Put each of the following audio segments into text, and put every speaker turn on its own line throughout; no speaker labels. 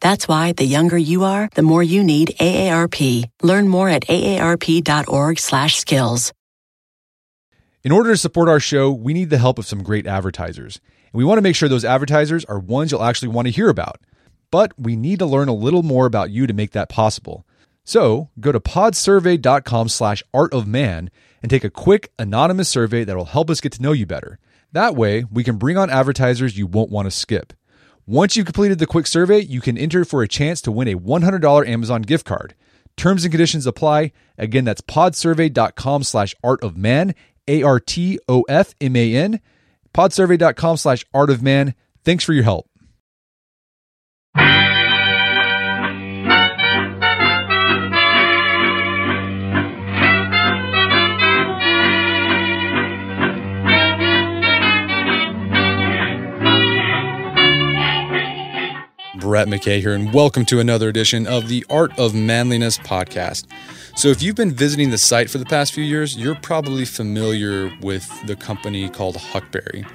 That's why the younger you are, the more you need AARP. Learn more at aarp.org/skills.
In order to support our show, we need the help of some great advertisers. And we want to make sure those advertisers are ones you'll actually want to hear about. But we need to learn a little more about you to make that possible. So go to podsurvey.com slash art of man and take a quick anonymous survey that will help us get to know you better. That way, we can bring on advertisers you won't want to skip. Once you've completed the quick survey, you can enter for a chance to win a $100 Amazon gift card. Terms and conditions apply. Again, that's podsurvey.com slash art of man, A R T O F M A N, podsurvey.com slash art of man. Thanks for your help. Brett McKay here, and welcome to another edition of the Art of Manliness podcast. So, if you've been visiting the site for the past few years, you're probably familiar with the company called Huckberry.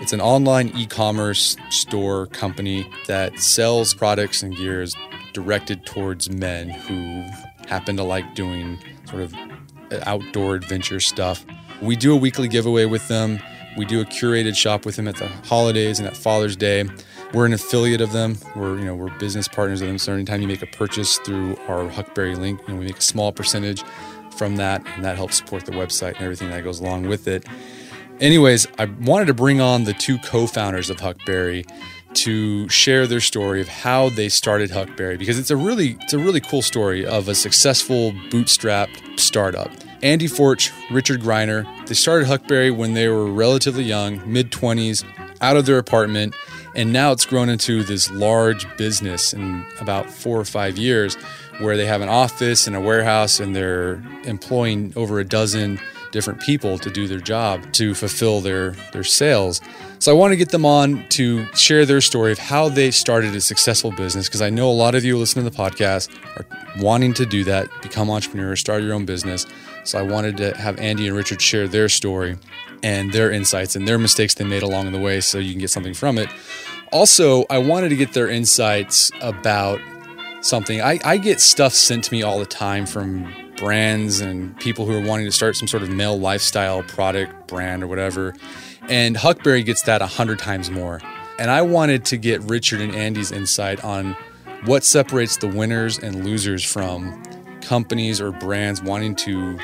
It's an online e commerce store company that sells products and gears directed towards men who happen to like doing sort of outdoor adventure stuff. We do a weekly giveaway with them. We do a curated shop with them at the holidays and at Father's Day. We're an affiliate of them. We're you know we're business partners of them. So anytime you make a purchase through our Huckberry link, you know, we make a small percentage from that, and that helps support the website and everything that goes along with it. Anyways, I wanted to bring on the two co-founders of Huckberry to share their story of how they started Huckberry because it's a really it's a really cool story of a successful bootstrapped startup. Andy Forch, Richard Greiner, they started Huckberry when they were relatively young, mid 20s, out of their apartment and now it's grown into this large business in about four or five years where they have an office and a warehouse and they're employing over a dozen different people to do their job to fulfill their, their sales. So I want to get them on to share their story of how they started a successful business because I know a lot of you listen to the podcast are wanting to do that, become entrepreneurs, start your own business. So I wanted to have Andy and Richard share their story and their insights and their mistakes they made along the way so you can get something from it. Also, I wanted to get their insights about something. I, I get stuff sent to me all the time from brands and people who are wanting to start some sort of male lifestyle product brand or whatever. And Huckberry gets that a hundred times more. And I wanted to get Richard and Andy's insight on what separates the winners and losers from companies or brands wanting to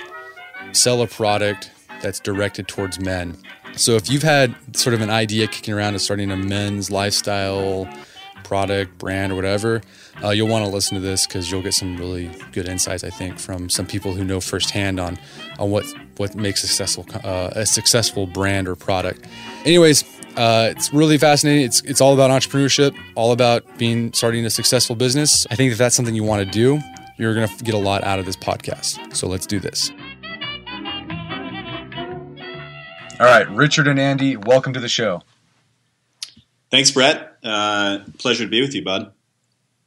sell a product that's directed towards men. So if you've had sort of an idea kicking around of starting a men's lifestyle product, brand, or whatever, uh, you'll want to listen to this because you'll get some really good insights, I think, from some people who know firsthand on on what what makes a successful uh, a successful brand or product. Anyways, uh, it's really fascinating. It's it's all about entrepreneurship, all about being starting a successful business. I think if that's something you want to do, you're to get a lot out of this podcast. So let's do this. All right, Richard and Andy, welcome to the show.
Thanks, Brett. Uh, pleasure to be with you, bud.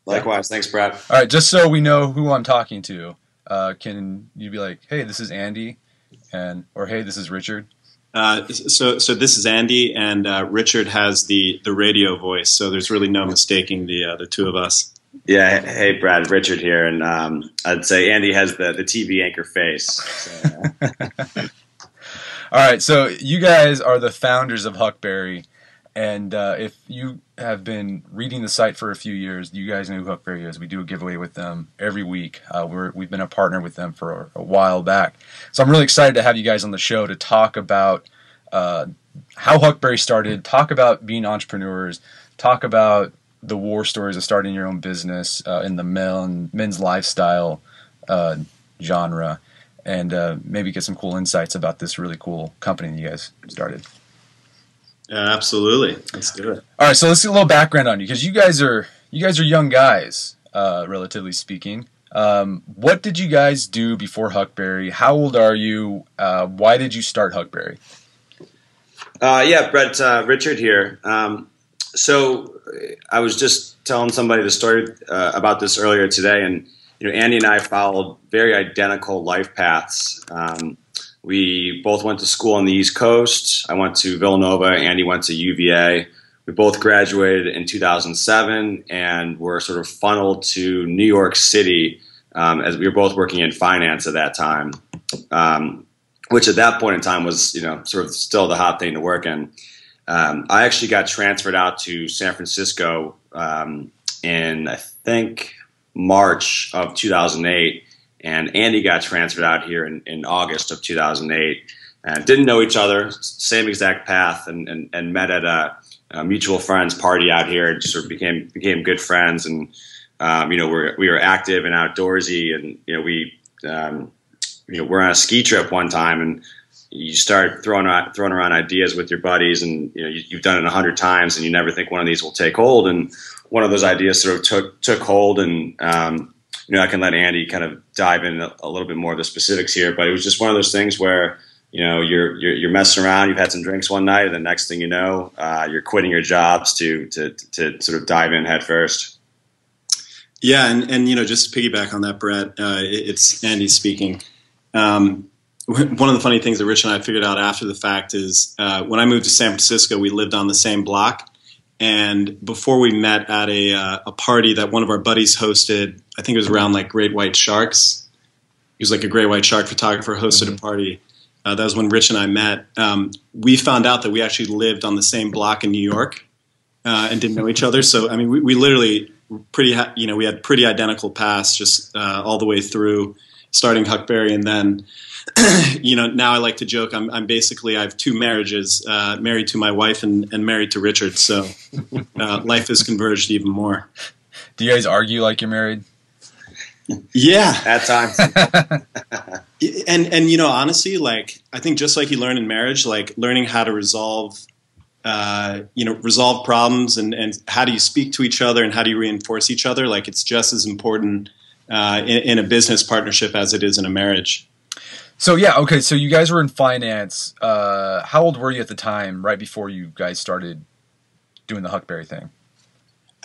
Likewise. Thanks, Brett.
All right, just so we know who I'm talking to, uh, can you be like, "Hey, this is Andy," and or "Hey, this is Richard"?
Uh, so, so this is Andy, and uh, Richard has the the radio voice. So there's really no mistaking the uh, the two of us.
Yeah. Hey, Brad. Richard here, and um, I'd say Andy has the the TV anchor face. So,
All right, so you guys are the founders of Huckberry, and uh, if you have been reading the site for a few years, you guys know who Huckberry is. We do a giveaway with them every week. Uh, we're, we've been a partner with them for a, a, while back, so I'm really excited to have you guys on the show to talk about uh, how Huckberry started, talk about being entrepreneurs, talk about the war stories of starting your own business uh, in the men, men's lifestyle uh, genre and uh, maybe get some cool insights about this really cool company that you guys started.
Yeah, absolutely. Let's do it.
All right, so let's get a little background on you because you guys are you guys are young guys, uh, relatively speaking.
Um, what did you guys do before Huckberry? How old are you? Uh, why did you start Huckberry?
Uh, yeah, Brett, uh, Richard here. Um, so I was just telling somebody the story uh, about this earlier today, and you know, Andy and I followed very identical life paths. Um, we both went to school on the East Coast. I went to Villanova. Andy went to UVA. We both graduated in 2007 and were sort of funneled to New York City um, as we were both working in finance at that time, um, which at that point in time was, you know, sort of still the hot thing to work in. Um, I actually got transferred out to San Francisco um, in, I think, March of 2008 and Andy got transferred out here in, in August of 2008 and didn't know each other, same exact path, and, and, and met at a, a, mutual friends party out here and sort of became became good friends. And um, you know, we're, we were active and outdoorsy, and you know, we um, you know, we're on a ski trip one time, and you start throwing around, throwing around ideas with your buddies, and you know, you, have done it a hundred times, and you never think one of these will take hold, and one of those ideas sort of took took hold, and um, you know, I can let Andy kind of dive in a, a, little bit more of the specifics here, but it was just one of those things where, you know, you're, you're, you're messing around, you've had some drinks one night, and the next thing you know, uh, you're quitting your jobs to, to, to sort of dive in head first.
Yeah. And, and, you know, just to piggyback on that, Brett, uh, it's Andy speaking. Um, one of the funny things that Rich and I figured out after the fact is uh, when I moved to San Francisco, we lived on the same block. And before we met at a, uh, a party that one of our buddies hosted, I think it was around like Great White Sharks. He was like a Great White Shark photographer, hosted mm-hmm. a party. Uh, that was when Rich and I met. Um, we found out that we actually lived on the same block in New York uh, and didn't know each other. So I mean, we, we literally pretty ha- you know we had pretty identical paths just uh, all the way through starting Huckberry and then you know, now I like to joke. I'm, I'm basically I have two marriages, uh, married to my wife and, and married to Richard. So uh, life has converged even more.
Do you guys argue like you're married?
Yeah,
at times.
and and you know, honestly, like I think just like you learn in marriage, like learning how to resolve, uh, you know, resolve problems and and how do you speak to each other and how do you reinforce each other. Like it's just as important uh, in, in a business partnership as it is in a marriage.
So yeah, okay. So you guys were in finance. Uh, how old were you at the time, right before you guys started doing the Huckberry thing?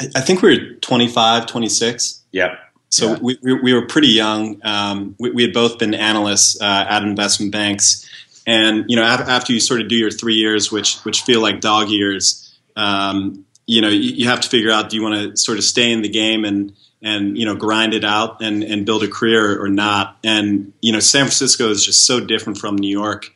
I, I think we were 25, 26.
Yep.
So yeah. we, we, we, were pretty young. Um, we, we, had both been analysts uh, at investment banks, and you know, after you sort of do your three years, which which feel like dog years, um, you know, you, you have to figure out do you want to sort of stay in the game and and you know grind it out and and build a career or not. And you know, San Francisco is just so different from New York.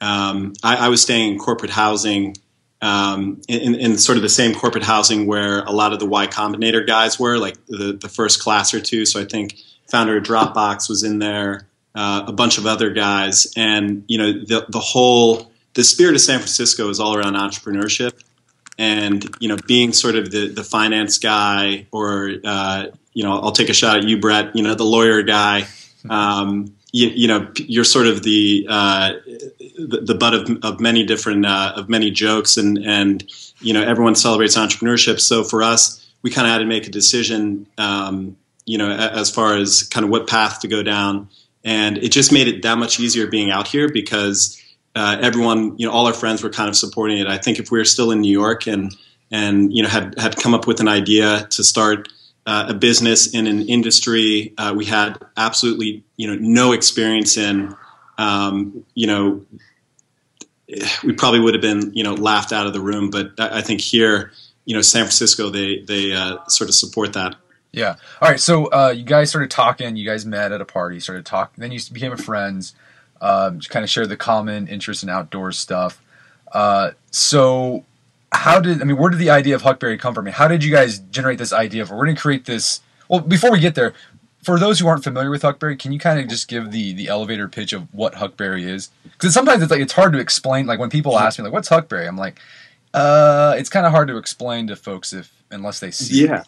Um, I, I, was staying in corporate housing, um, in, in, sort of the same corporate housing where a lot of the Y Combinator guys were, like the the first class or two. So I think founder of Dropbox was in there, uh, a bunch of other guys, and you know the the whole the spirit of San Francisco is all around entrepreneurship and you know being sort of the the finance guy or uh, you know I'll take a shot at you Brett you know the lawyer guy. Um, you, you, know you're sort of the uh, the, the, butt of, of many different uh, of many jokes and and you know everyone celebrates entrepreneurship. So for us we kind of had to make a decision um, you know as far as kind of what path to go down. And it just made it that much easier being out here because uh, everyone, you know, all our friends were kind of supporting it. I think if we were still in New York and and you know had had come up with an idea to start uh, a business in an industry uh, we had absolutely you know no experience in, um, you know, we probably would have been you know laughed out of the room. But I, think here, you know, San Francisco, they they uh, sort of support that.
Yeah. All right. So uh, you guys started talking. You guys met at a party. Started talking. Then you became friends um, kind of shared the common interest in outdoors stuff. Uh, so, how did I mean? Where did the idea of Huckberry come from? how did you guys generate this idea of we're going to create this? Well, before we get there, for those who aren't familiar with Huckberry, can you kind of just give the the elevator pitch of what Huckberry is? Because sometimes it's like it's hard to explain. Like when people ask me like, "What's Huckberry?" I'm like, uh, it's kind of hard to explain to folks if unless they see.
Yeah,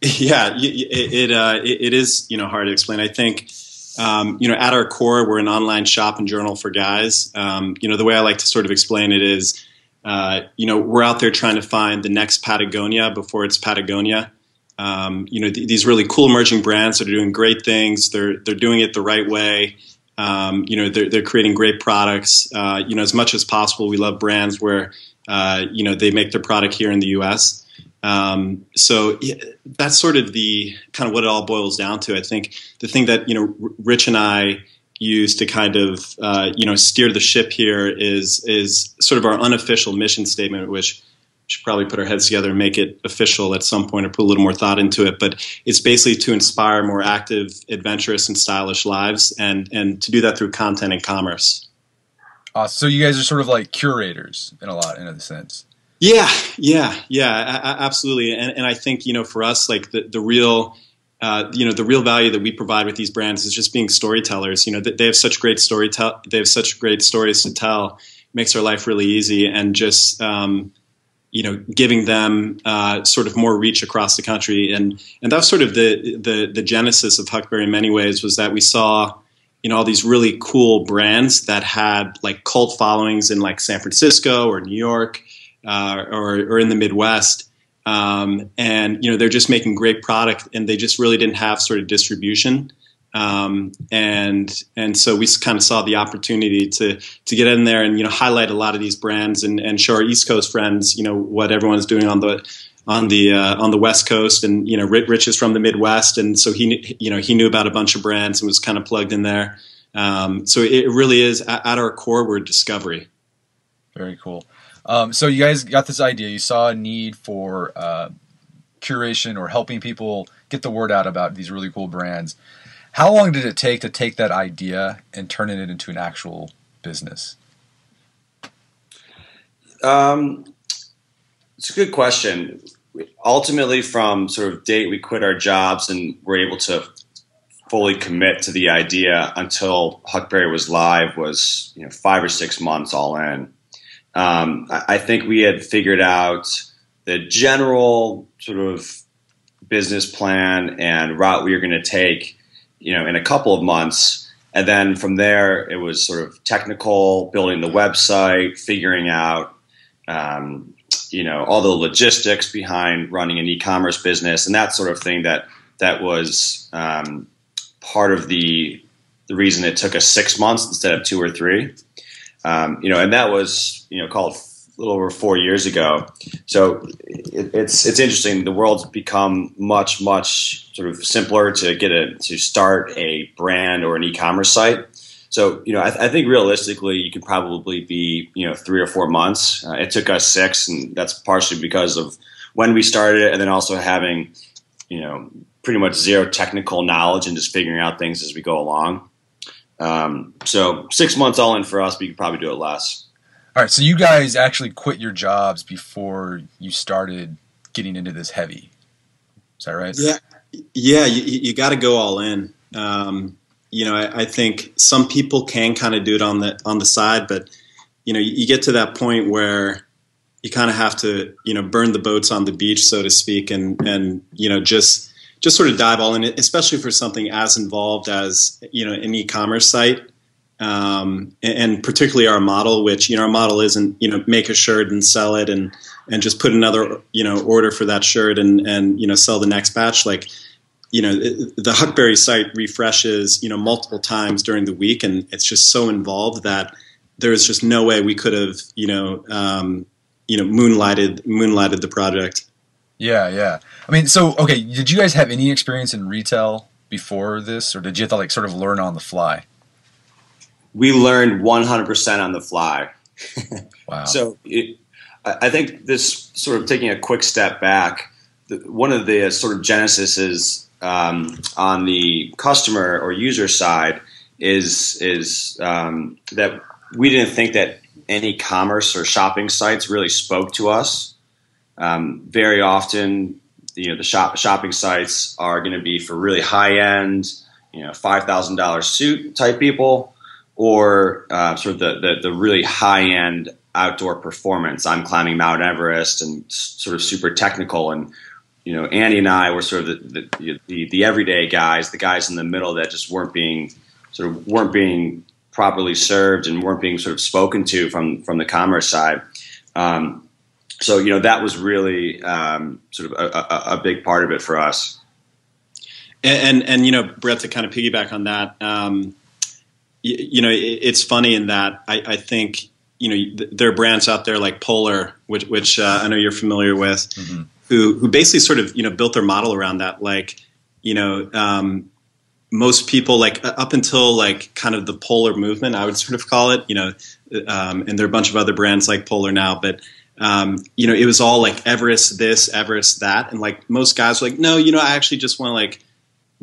it. yeah, it it, uh, it it is you know hard to explain. I think um, you know, at our core, we're an online shop and journal for guys. Um, you know, the way I like to sort of explain it is, uh, you know, we're out there trying to find the next Patagonia before it's Patagonia. um, you know th- these really cool emerging brands that are doing great things. They're they're doing it the right way. Um, you know they're, they're creating great products. Uh, you know as much as possible, we love brands where uh, you know they make their product here in the U.S. Um, so yeah, that's sort of the kind of what it all boils down to. I think the thing that you know Rich and I use to kind of uh, you know steer the ship here is is sort of our unofficial mission statement, which should probably put our heads together and make it official at some point or put a little more thought into it. But it's basically to inspire more active, adventurous, and stylish lives, and and to do that through content and commerce.
Uh, so you guys are sort of like curators in a lot in a sense.
Yeah, yeah, yeah, absolutely. And, and I think you know, for us, like the the real uh, you know the real value that we provide with these brands is just being storytellers. You know, they have such great story tell. They have such great stories to tell. Makes our life really easy, and just um, you know, giving them uh, sort of more reach across the country. And and that was sort of the the the genesis of Huckberry in many ways was that we saw you know all these really cool brands that had like cult followings in like San Francisco or New York uh, or or in the Midwest um, and you know they're just making great product, and they just really didn't have sort of distribution. Um, and and so we kind of saw the opportunity to to get in there and you know highlight a lot of these brands and, and show our East Coast friends you know what everyone's doing on the on the uh, on the West Coast and you know Rich is from the Midwest and so he you know he knew about a bunch of brands and was kind of plugged in there. Um, so it really is at, at our core we're discovery.
Very cool. Um, so you guys got this idea. You saw a need for uh, curation or helping people get the word out about these really cool brands. How long did it take to take that idea and turn it into an actual business?
Um, it's a good question. Ultimately, from sort of date we quit our jobs and were able to fully commit to the idea until Huckberry was live was you know five or six months all in um, I, think we had figured out the general sort of business plan and route we were going to take, you know, in a couple of months. And then from there, it was sort of technical, building the website, figuring out, um, you know, all the logistics behind running an e-commerce business and that sort of thing. That that was um, part of the the reason it took us six months instead of two or three. Um, you know, and that was you know called a little over four years ago. So it, it's it's interesting. The world's become much much sort of simpler to get a to start a brand or an e-commerce site. So you know, I, I think realistically, you could probably be you know three or four months. Uh, it took us six, and that's partially because of when we started it, and then also having you know pretty much zero technical knowledge and just figuring out things as we go along. Um, so six months all in for us, but you could probably do it less.
All right, so you guys actually quit your jobs before you started getting into this heavy. Is that right?
Yeah, yeah. You, you got to go all in. Um, you know, I, I, think some people can kind of do it on the on the side, but you know, you, you get to that point where you kind of have to, you know, burn the boats on the beach, so to speak, and and you know, just just sort of dive all in, especially for something as involved as you know an e-commerce site, um, and, and, particularly our model, which you know our model isn't you know make a shirt and sell it and and just put another you know order for that shirt and and you know sell the next batch. Like you know the Huckberry site refreshes you know multiple times during the week, and it's just so involved that there is just no way we could have you know um, you know moonlighted moonlighted the project.
Yeah, yeah. I mean, so okay, did you guys have any experience in retail before this, or did you have to like sort of learn on the fly?
We learned 100% on the fly.
wow.
So it, I think this sort of taking a quick step back, one of the sort of genesis is um, on the customer or user side is is um, that we didn't think that any commerce or shopping sites really spoke to us um, very often, you know, the shop, shopping sites are going to be for really high end, you know, five thousand dollars suit type people, or uh, sort of the, the, the really high end outdoor performance. I'm climbing Mount Everest and sort of super technical. And you know, Andy and I were sort of the the, the, the everyday guys, the guys in the middle that just weren't being sort of weren't being properly served and weren't being sort of spoken to from from the commerce side. Um, so you know that was really um, sort of a, a, a, big part of it for us.
And, and, and you know, Brett, to kind of piggyback on that, um, you, you, know, it, it's funny in that I, I, think you know there are brands out there like Poler, which, which uh, I know you're familiar with, mm-hmm. who who basically sort of you know built their model around that. Like you know, um, most people like up until like kind of the Poler movement, I would sort of call it. You know, um, and there are a bunch of other brands like Poler now, but um, you know, it was all like Everest this, Everest that, and like most guys were like, no, you know, I actually just want to like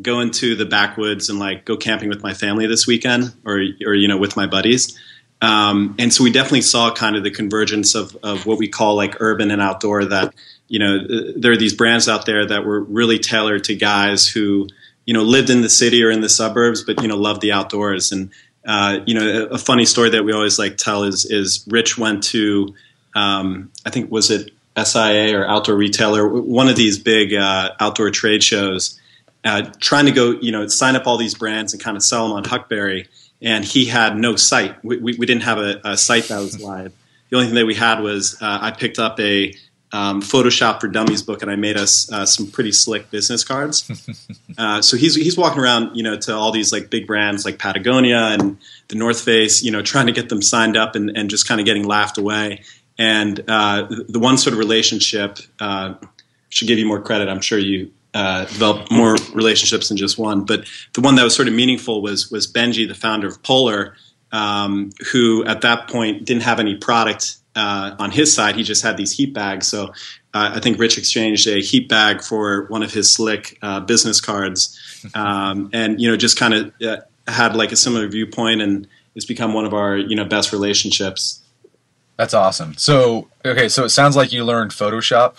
go into the backwoods and like go camping with my family this weekend, or or you know, with my buddies. Um, and so we definitely saw kind of the convergence of of what we call like urban and outdoor. That you know, there are these brands out there that were really tailored to guys who you know lived in the city or in the suburbs, but you know loved the outdoors. And uh, you know, a, a funny story that we always like tell is is Rich went to um, I think was it SIA or Outdoor Retailer, one of these big uh, outdoor trade shows, uh, trying to go, you know, sign up all these brands and kind of sell them on Huckberry. And he had no site. We, we, we didn't have a, a, site that was live. The only thing that we had was uh, I picked up a um, Photoshop for Dummies book and I made us uh, some pretty slick business cards. Uh, so he's he's walking around, you know, to all these like big brands like Patagonia and the North Face, you know, trying to get them signed up and, and just kind of getting laughed away. And uh, the one sort of relationship uh, should give you more credit. I'm sure you uh, developed more relationships than just one, but the one that was sort of meaningful was was Benji, the founder of Poler, um, who at that point didn't have any product uh, on his side. He just had these heat bags. So uh, I think Rich exchanged a heat bag for one of his slick uh, business cards, um, and you know just kind of had like a similar viewpoint, and it's become one of our you know best relationships.
That's awesome. So, okay, so it sounds like you learned Photoshop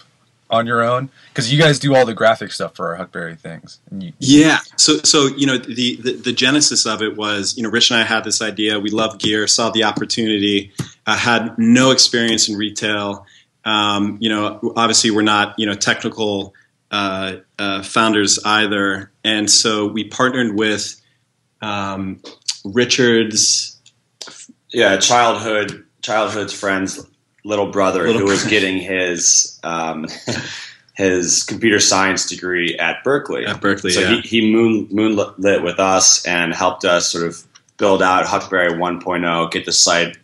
on your own because you guys do all the graphic stuff for our Huckberry things.
You, yeah. So, so you know, the, the, the genesis of it was, you know, Rich and I had this idea. We love gear, saw the opportunity, uh, had no experience in retail. Um, you know, obviously, we're not you know technical uh, uh, founders either, and so we partnered with um, Richard's.
Yeah, childhood childhood's friend's little brother little who was getting his um, his computer science degree at Berkeley.
At Berkeley,
so
yeah.
he, he moon moonlit with us and helped us sort of build out Huckberry 1.0, get the site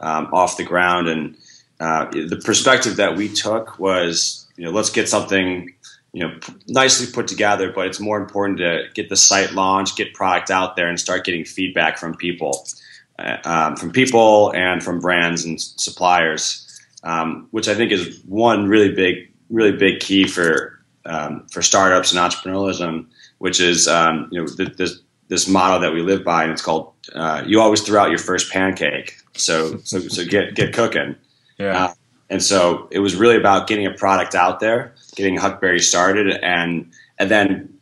um, off the ground, and uh, the perspective that we took was, you know, let's get something. You know, nicely put together, but it's more important to get the site launched, get product out there, and start getting feedback from people um, from people and from brands and suppliers, um, which I think is one really big, really big key for um, for startups and entrepreneurialism, which is um, you know th- this this motto that we live by, and it's called uh, "You always throw out your first pancake." So so so get get cooking.
Yeah. Uh,
and so it was really about getting a product out there, getting Huckberry started, and and then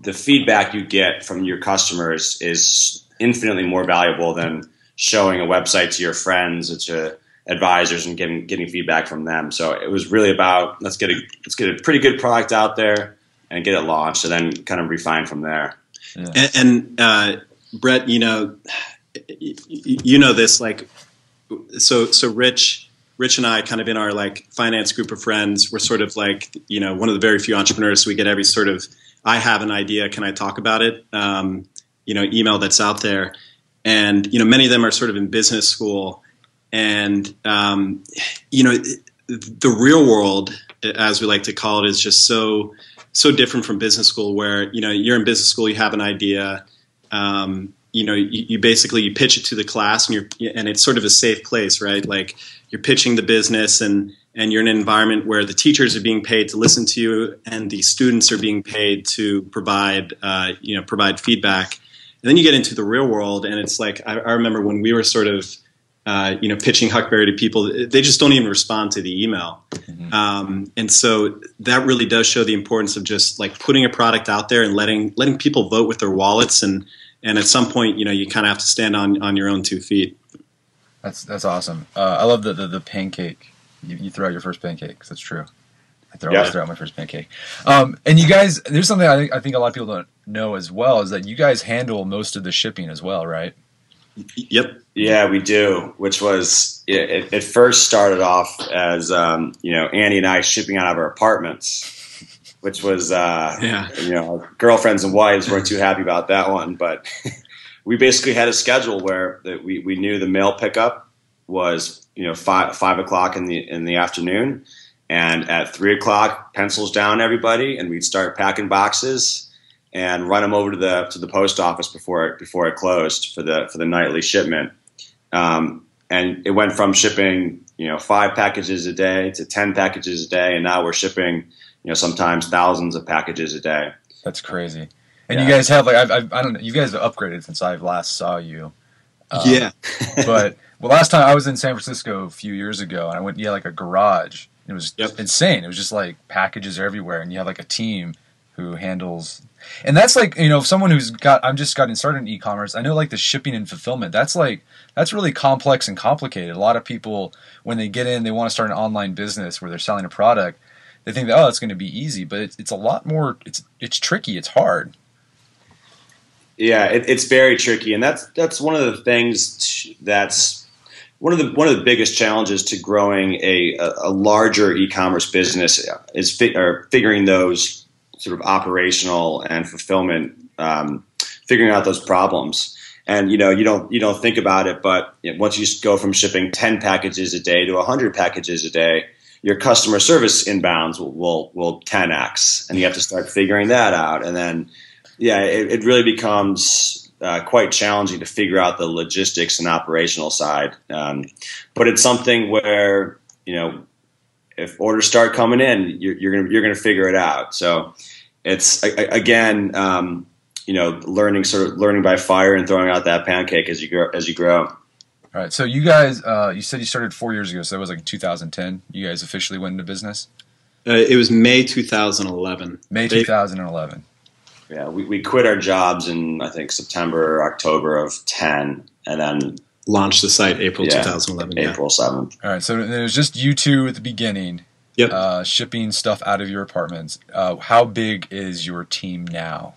the feedback you get from your customers is infinitely more valuable than showing a website to your friends or to advisors and getting getting feedback from them. So it was really about let's get a let's get a pretty good product out there and get it launched, and then kind of refine from there.
Yeah. And, and uh, Brett, you know, you know this like so so Rich. Rich and I, kind of in our like finance group of friends, we're sort of like you know one of the very few entrepreneurs. So we get every sort of I have an idea, can I talk about it? Um, you know email that's out there, and you know many of them are sort of in business school, and um, you know the real world, as we like to call it, is just so so different from business school. Where you know you're in business school, you have an idea. Um, you know, you, you, basically you pitch it to the class, and you're and it's sort of a safe place, right? Like you're pitching the business, and and you're in an environment where the teachers are being paid to listen to you, and the students are being paid to provide uh, you know provide feedback. And then you get into the real world, and it's like I, I remember when we were sort of, uh, you know, pitching Huckberry to people, they just don't even respond to the email. Mm-hmm. Um, and so that really does show the importance of just like putting a product out there and letting letting people vote with their wallets, and and at some point, you know, you kind of have to stand on on your own two feet.
That's that's awesome. Uh, I love the, the, the pancake. You, you, throw out your first pancake. That's true. I throw, yeah. always throw out my first pancake. Um, and you guys, there's something I think I think a lot of people don't know as well is that you guys handle most of the shipping as well, right?
Yep.
Yeah, we do. Which was it, it first started off as um, you know Andy and I shipping out of our apartments, which was uh,
Yeah.
you know girlfriends and wives weren't too happy about that one, but we basically had a schedule where that we, we knew the mail pickup was you know five five o'clock in the in the afternoon, and at three o'clock pencils down everybody, and we'd start packing boxes and run them over to the to the post office before it before it closed for the for the nightly shipment. Um, and it went from shipping you know five packages a day to ten packages a day, and now we're shipping you know sometimes thousands of packages a day.
That's crazy. And
Yeah.
you guys have like I've, I've I don't know you guys have upgraded since I last saw you. Um,
yeah.
but well, last time I was in San Francisco a few years ago, and I went, yeah, like a garage. It was
Yep.
insane. It was just like packages everywhere, and you have like a team who handles. And that's like you know if someone who's got. I'm just gotten started in e-commerce. I know like the shipping and fulfillment. That's like that's really complex and complicated. A lot of people when they get in, they want to start an online business where they're selling a product. They think that oh, it's going to be easy, but it's, it's a lot more. It's it's tricky. It's hard.
Yeah, it, it's very tricky, and that's that's one of the things that's one of the one of the biggest challenges to growing a a, larger e-commerce business is fi- figuring those sort of operational and fulfillment, um, figuring out those problems. And you know, you don't you don't think about it, but you know, once you go from shipping ten packages a day to hundred packages a day, your customer service inbounds will will, will 10x, and you have to start figuring that out, and then yeah, it, it really becomes uh, quite challenging to figure out the logistics and operational side. Um, but it's something where you know if orders start coming in, you're, you're gonna you're gonna figure it out. So it's a- a- again, um, you know, learning sort of learning by fire and throwing out that pancake as you grow as you grow.
All right. So you guys, uh, you said you started four years ago, so that was like 2010. You guys officially went into business
Uh, it was May 2011.
May
They-
2011.
Yeah, we, we quit our jobs in I think September October of ten, and then
launched the site April
Yeah.
2011. Yeah.
April seventh.
All right. So it was just you two at the beginning,
Yep.
uh, shipping stuff out of your apartments. Uh, how big is your team now?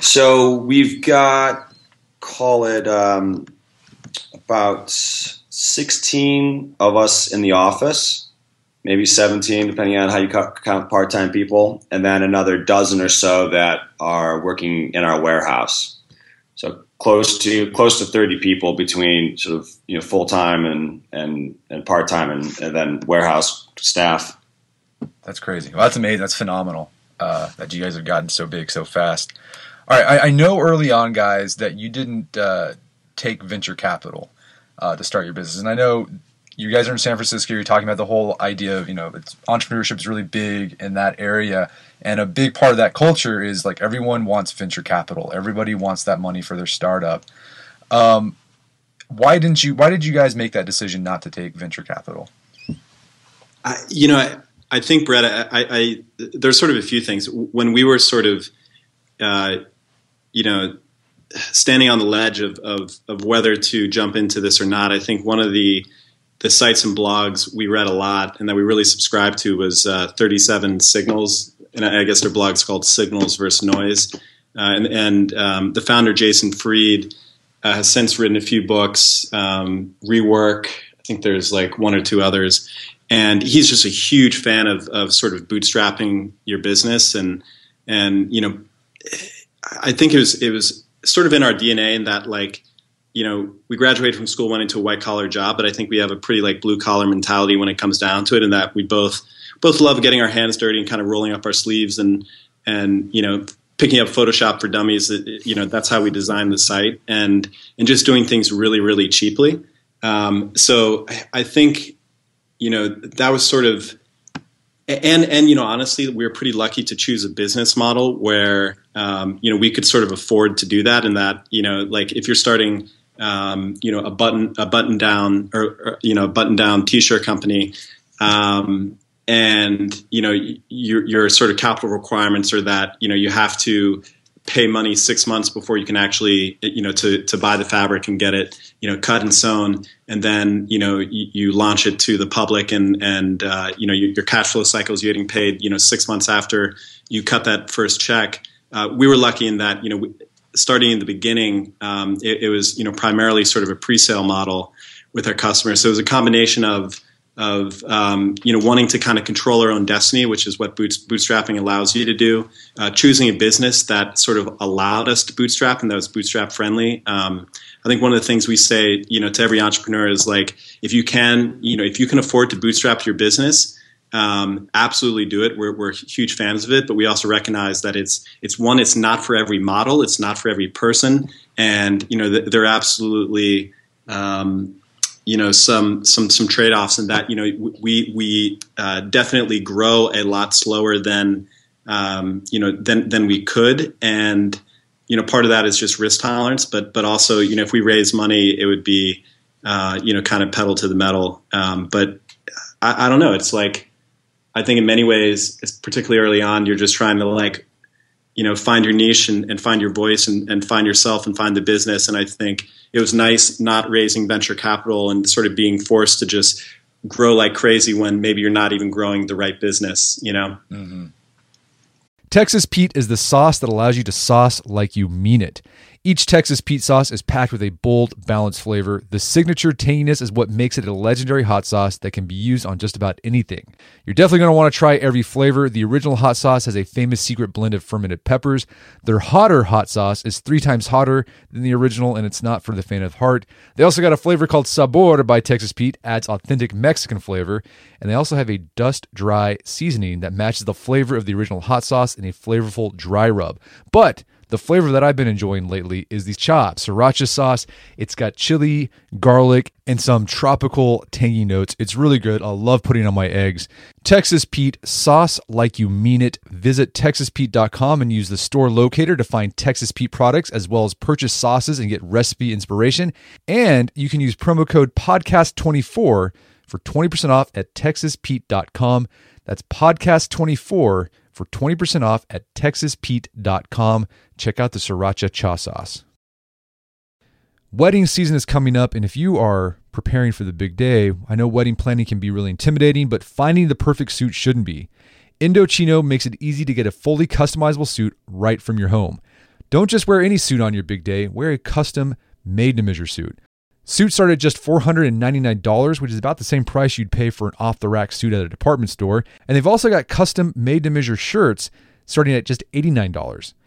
So we've got, call it um, about 16 of us in the office, maybe 17, depending on how you count part time people, and then another dozen or so that are working in our warehouse. So close to close to 30 people between sort of you know full time and and, and part time and, and then warehouse staff.
That's crazy. Well, that's amazing. That's phenomenal uh, that you guys have gotten so big so fast. All right. I, I know early on, guys, that you didn't uh, take venture capital uh, to start your business, and I know you guys are in San Francisco. You're talking about the whole idea of you know entrepreneurship is really big in that area, and a big part of that culture is like everyone wants venture capital. Everybody wants that money for their startup. Um, why didn't you? Why did you guys make that decision not to take venture capital?
I, you know, I, I think Brett, I, I, there's sort of a few things when we were sort of, uh, you know, standing on the ledge of, of of whether to jump into this or not. I think one of the the sites and blogs we read a lot and that we really subscribed to was uh, 37 Signals, and I guess their blog's called Signals versus Noise. Uh, and and um, the founder Jason Fried, uh, has since written a few books, um, rework. I think there's like one or two others, and he's just a huge fan of of sort of bootstrapping your business and and you know I think it was it was sort of in our DNA in that like you know we graduated from school went into a white collar job but I think we have a pretty like blue collar mentality when it comes down to it and that we both both love getting our hands dirty and kind of rolling up our sleeves and and you know picking up Photoshop for dummies you know that's how we designed the site and and just doing things really really cheaply. Um, so I think you know that was sort of and and you know honestly we were pretty lucky to choose a business model where um, you know we could sort of afford to do that and that you know like if you're starting um, you know a button a button down or, or you know a button down t-shirt company um, and you know your your sort of capital requirements are that you know you have to pay money six months before you can actually you know to to buy the fabric and get it you know cut and sewn and then you know you, you launch it to the public and and uh, you know your, your cash flow cycles you're getting paid you know six months after you cut that first check uh, we were lucky in that you know we, starting in the beginning, um, it, it, was you know primarily sort of a pre-sale model with our customers. So it was a combination of of um, you know wanting to kind of control our own destiny, which is what bootstrapping allows you to do. Uh, choosing a business that sort of allowed us to bootstrap and that was bootstrap friendly. Um, I think one of the things we say, you know, to every entrepreneur is like, if you can, you know, if you can afford to bootstrap your business, um, absolutely do it. We're, we're huge fans of it, but we also recognize that it's it's one, it's not for every model, it's not for every person, and you know, they're absolutely um, you know some some some trade offs in that you know we we uh, definitely grow a lot slower than um, you know than than we could. And you know part of that is just risk tolerance but but also you know if we raise money it would be uh, you know kind of pedal to the metal. Um, but I, I, don't know. It's like I think in many ways it's particularly early on you're just trying to like you know find your niche and, and find your voice and, and find yourself and find the business and I think it was nice not raising venture capital and sort of being forced to just grow like crazy when maybe you're not even growing the right business, you know? Mm-hmm.
Texas Pete is the sauce that allows you to sauce like you mean it. Each Texas Pete sauce is packed with a bold, balanced flavor. The signature tanginess is what makes it a legendary hot sauce that can be used on just about anything. You're definitely going to want to try every flavor. The original hot sauce has a famous secret blend of fermented peppers. Their hotter hot sauce is three times hotter than the original, and it's not for the faint of heart. They also got a flavor called Sabor by Texas Pete, adds authentic Mexican flavor, and they also have a dust dry seasoning that matches the flavor of the original hot sauce in a flavorful dry rub. But the flavor that I've been enjoying lately is the chop sriracha sauce. It's got chili, garlic, and some tropical tangy notes. It's really good. I love putting on my eggs. Texas Pete sauce like you mean it. Visit texaspete.com and use the store locator to find Texas Pete products as well as purchase sauces and get recipe inspiration. And you can use promo code podcast24 for 20% off at texaspete.com. That's podcast24 for 20% off at texaspete.com. Check out the Sriracha Cha Sauce. Wedding season is coming up, and if you are preparing for the big day, I know wedding planning can be really intimidating, but finding the perfect suit shouldn't be. Indochino makes it easy to get a fully customizable suit right from your home. Don't just wear any suit on your big day, wear a custom made to measure suit. Suits start at just $499, which is about the same price you'd pay for an off the rack suit at a department store. And they've also got custom made to measure shirts starting at just $89.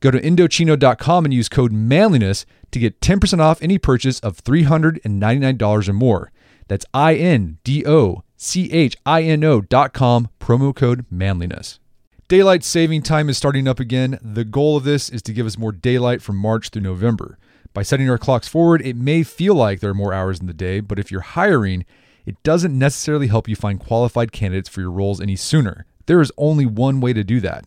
Go to Indochino.com and use code manliness to get 10% off any purchase of $399 or more. That's I N D O C H I N O.com, promo code manliness. Daylight saving time is starting up again. The goal of this is to give us more daylight from March through November. By setting our clocks forward, it may feel like there are more hours in the day, but if you're hiring, it doesn't necessarily help you find qualified candidates for your roles any sooner. There is only one way to do that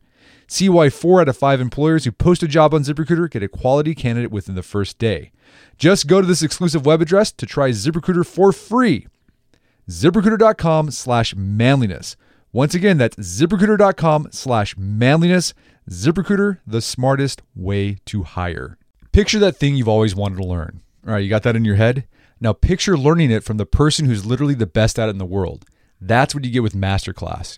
See why four out of five employers who post a job on ZipRecruiter get a quality candidate within the first day. Just go to this exclusive web address to try ZipRecruiter for free. ZipRecruiter.com slash manliness. Once again, that's ziprecruiter.com slash manliness. ZipRecruiter, the smartest way to hire. Picture that thing you've always wanted to learn. All right, you got that in your head? Now picture learning it from the person who's literally the best at it in the world. That's what you get with Masterclass.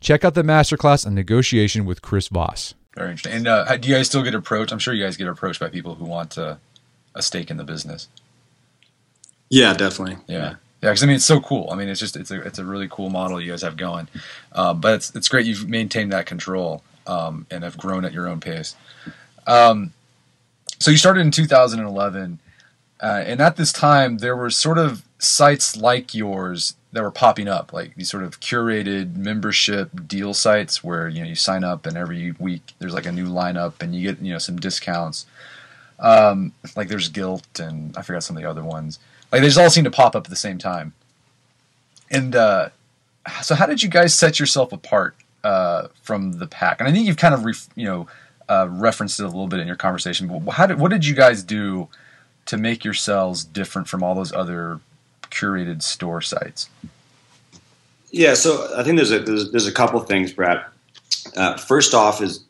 Check out the masterclass on negotiation with Chris Voss.
Very interesting. And uh, do you guys still get approached? I'm sure you guys get approached by people who want uh, a stake in the business.
Yeah, definitely.
Yeah. Yeah, because I mean it's so cool. I mean it's just it's a it's a really cool model you guys have going, uh, but it's it's great you've maintained that control um, and have grown at your own pace. Um, so you started in 2011, uh, and at this time there were sort of sites like yours that were popping up, like these sort of curated membership deal sites where you know you sign up and every week there's like a new lineup and you get you know some discounts. Um, like there's Gilt and I forgot some of the other ones. Like they just all seem to pop up at the same time. And uh, so, how did you guys set yourself apart uh, from the pack? And I think you've kind of ref, you know uh, referenced it a little bit in your conversation. But how did what did you guys do to make yourselves different from all those other curated store sites?
Yeah, so I think there's a there's, there's a couple things, Brett. Uh, first off, is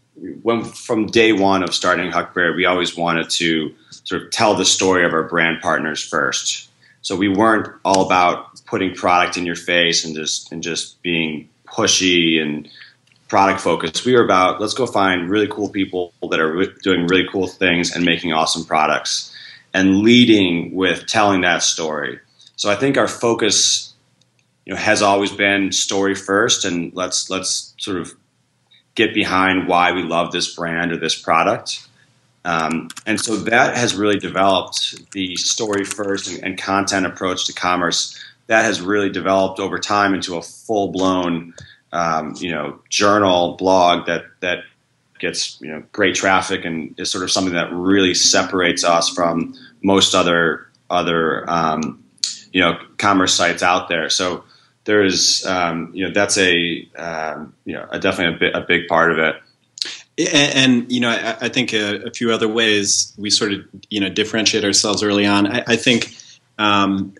when from day one of starting Huckberry, we always wanted to sort of tell the story of our brand partners first. So we weren't all about putting product in your face and just and just being pushy and product focused. We were about let's go find really cool people that are re- doing really cool things and making awesome products and leading with telling that story. So I think our focus you know has always been story first and let's let's sort of get behind why we love this brand or this product um, and so that has really developed the story first and, and, content approach to commerce. That has really developed over time into a full blown, um, you know, journal blog that that gets you know great traffic and is sort of something that really separates us from most other other um, you know commerce sites out there. So there is um, you know that's a um, you know a, definitely a, bit, a big part of it.
And, and, you know, I, I think a, a, few other ways we sort of you know differentiate ourselves early on. I, I think, um,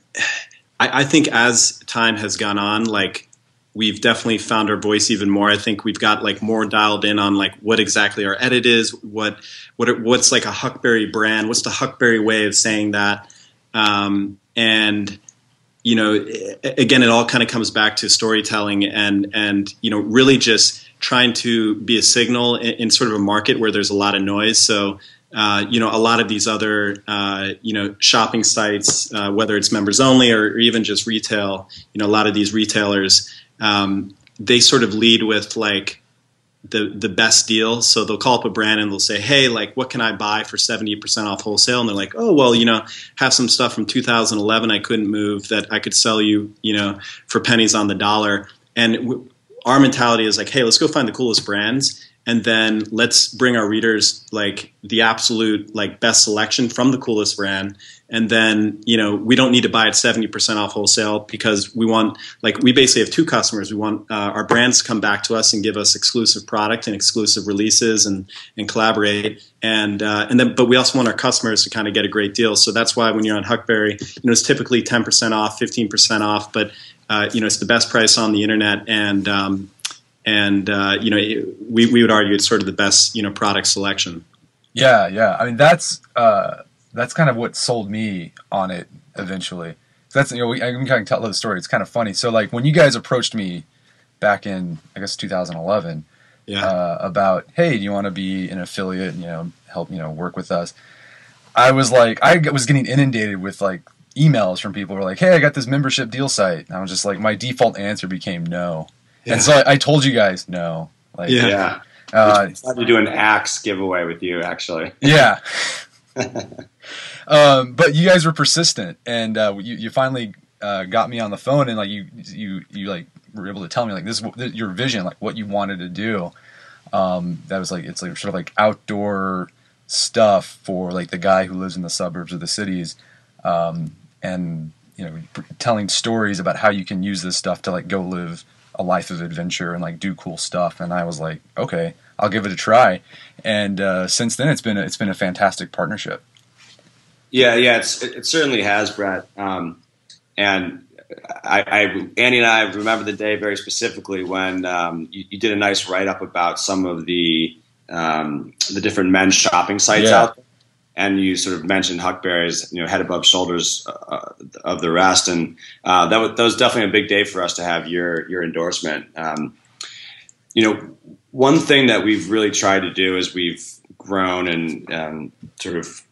I, I, think as time has gone on, like we've definitely found our voice even more. I think we've got like more dialed in on like what exactly our edit is, what what what's like a Huckberry brand, what's the Huckberry way of saying that, um, and you know, again, it all kind of comes back to storytelling and and you know really just trying to be a signal in, in, sort of a market where there's a lot of noise. So, uh, you know, a lot of these other, uh, you know, shopping sites, uh, whether it's members only or, or, even just retail, you know, a lot of these retailers, um, they sort of lead with like the the best deal. So they'll call up a brand and they'll say, "Hey, like, what can I buy for seventy percent off wholesale?" And they're like, "Oh, well, you know, have some stuff from 2011 I couldn't move that I could sell you, you know, for pennies on the dollar." And w- our mentality is like, hey, let's go find the coolest brands and then let's bring our readers like the absolute like best selection from the coolest brand and then you know we don't need to buy it 70% off wholesale because we want like we basically have two customers we want uh, our brands to come back to us and give us exclusive product and exclusive releases and and collaborate and uh, and then but we also want our customers to kind of get a great deal so that's why when you're on huckberry you know it's typically 10% off 15% off but uh, you know, it's the best price on the internet, and um, and uh, you know, we we would argue it's sort of the best you know product selection.
Yeah, yeah. I mean, that's uh, that's kind of what sold me on it eventually. So that's you know, we, I can kind of tell the story. It's kind of funny. So like when you guys approached me back in I guess 2011. Yeah. Uh, about hey, do you want to be an affiliate? And, you know, help you know work with us. I was like, I was getting inundated with like emails from people who were like, "Hey, I got this membership deal site." And I was just like, my default answer became no, yeah. and so I, I, told you guys no.
Like, yeah, yeah. Uh, to do an axe giveaway with you, actually.
Yeah. um, but you guys were persistent, and uh, you, you finally uh, got me on the phone, and like you you you like were able to tell me like this is your vision, like what you wanted to do. Um, that was like it's like sort of like outdoor stuff for like the guy who lives in the suburbs or the cities um, and you know telling stories about how you can use this stuff to like go live a life of adventure and like do cool stuff. And I was like, okay, I'll give it a try. And uh, since then, it's been a, it's been a fantastic partnership.
Yeah, yeah, it's, it, it certainly has, Brett. Um, and I, I, Andy and I remember the day very specifically when um, you, you, did a nice write up about some of the um, the different men's shopping sites yeah. out there, and you sort of mentioned Huckberry's, you know, head above shoulders uh, of the rest, and uh, that was that was definitely a big day for us to have your your endorsement. Um, you know, one thing that we've really tried to do is we've grown and um, sort of